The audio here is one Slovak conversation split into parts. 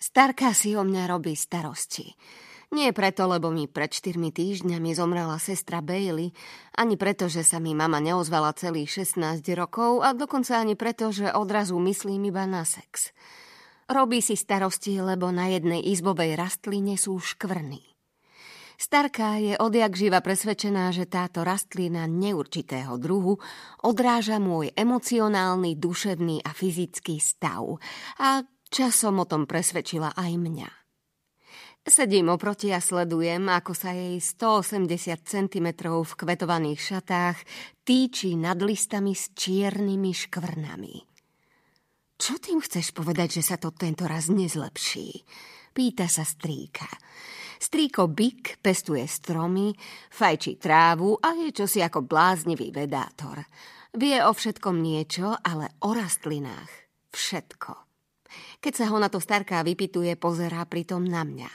Starka si o mňa robí starosti. Nie preto, lebo mi pred 4 týždňami zomrela sestra Bailey, ani preto, že sa mi mama neozvala celých 16 rokov a dokonca ani preto, že odrazu myslím iba na sex. Robí si starosti, lebo na jednej izbovej rastline sú škvrny. Starka je odjak živa presvedčená, že táto rastlina neurčitého druhu odráža môj emocionálny, duševný a fyzický stav a Časom o tom presvedčila aj mňa. Sedím oproti a sledujem, ako sa jej 180 cm v kvetovaných šatách týči nad listami s čiernymi škvrnami. Čo tým chceš povedať, že sa to tento raz nezlepší? Pýta sa strýka. Strýko Bik pestuje stromy, fajčí trávu a je čosi ako bláznivý vedátor. Vie o všetkom niečo, ale o rastlinách všetko. Keď sa ho na to starká vypituje, pozerá pritom na mňa.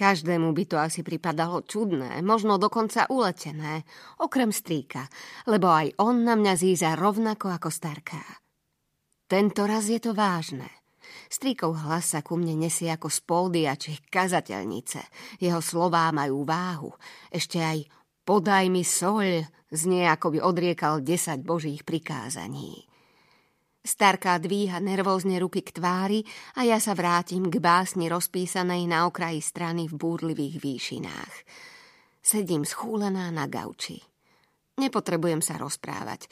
Každému by to asi pripadalo čudné, možno dokonca uletené, okrem strýka, lebo aj on na mňa zíza rovnako ako starká. Tento raz je to vážne. Strýkov hlas sa ku mne nesie ako z či kazateľnice. Jeho slová majú váhu. Ešte aj podaj mi soľ, znie ako by odriekal desať božích prikázaní. Starka dvíha nervózne ruky k tvári a ja sa vrátim k básni rozpísanej na okraji strany v búrlivých výšinách. Sedím schúlená na gauči. Nepotrebujem sa rozprávať.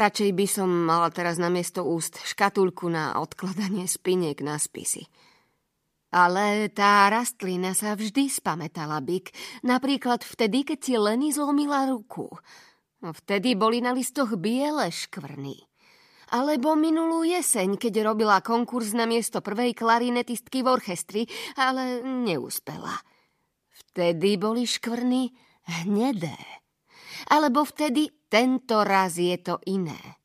Radšej by som mala teraz na miesto úst škatulku na odkladanie spiniek na spisy. Ale tá rastlina sa vždy spametala, Bik. Napríklad vtedy, keď si Leny zlomila ruku. Vtedy boli na listoch biele škvrny. Alebo minulú jeseň, keď robila konkurs na miesto prvej klarinetistky v orchestri, ale neúspela. Vtedy boli škvrny hnedé. Alebo vtedy tento raz je to iné.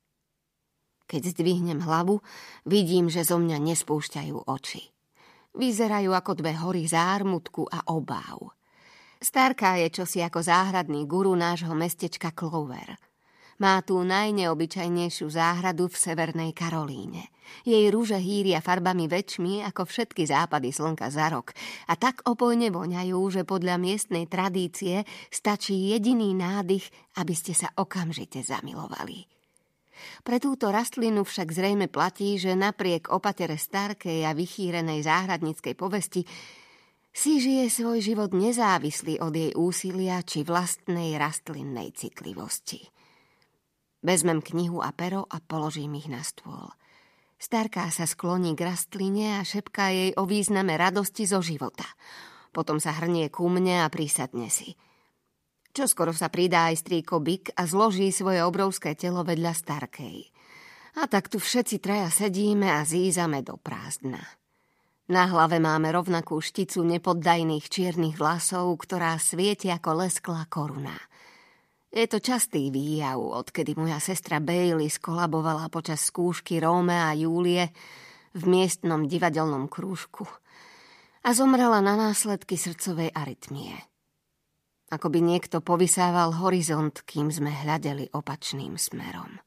Keď zdvihnem hlavu, vidím, že zo mňa nespúšťajú oči. Vyzerajú ako dve hory zármutku a obáv. Starka je čosi ako záhradný guru nášho mestečka Clover – má tú najneobyčajnejšiu záhradu v Severnej Karolíne. Jej rúže hýria farbami väčšmi ako všetky západy slnka za rok a tak opojne voňajú, že podľa miestnej tradície stačí jediný nádych, aby ste sa okamžite zamilovali. Pre túto rastlinu však zrejme platí, že napriek opatere starkej a vychýrenej záhradníckej povesti si žije svoj život nezávislý od jej úsilia či vlastnej rastlinnej citlivosti. Vezmem knihu a pero a položím ich na stôl. Starká sa skloní k rastline a šepká jej o význame radosti zo života. Potom sa hrnie ku mne a prísadne si. Čo skoro sa pridá aj strýko Bik a zloží svoje obrovské telo vedľa Starkej. A tak tu všetci traja sedíme a zízame do prázdna. Na hlave máme rovnakú šticu nepoddajných čiernych vlasov, ktorá svieti ako lesklá koruna – je to častý výjav, odkedy moja sestra Bailey skolabovala počas skúšky Róme a Júlie v miestnom divadelnom krúžku a zomrela na následky srdcovej arytmie. Ako by niekto povysával horizont, kým sme hľadeli opačným smerom.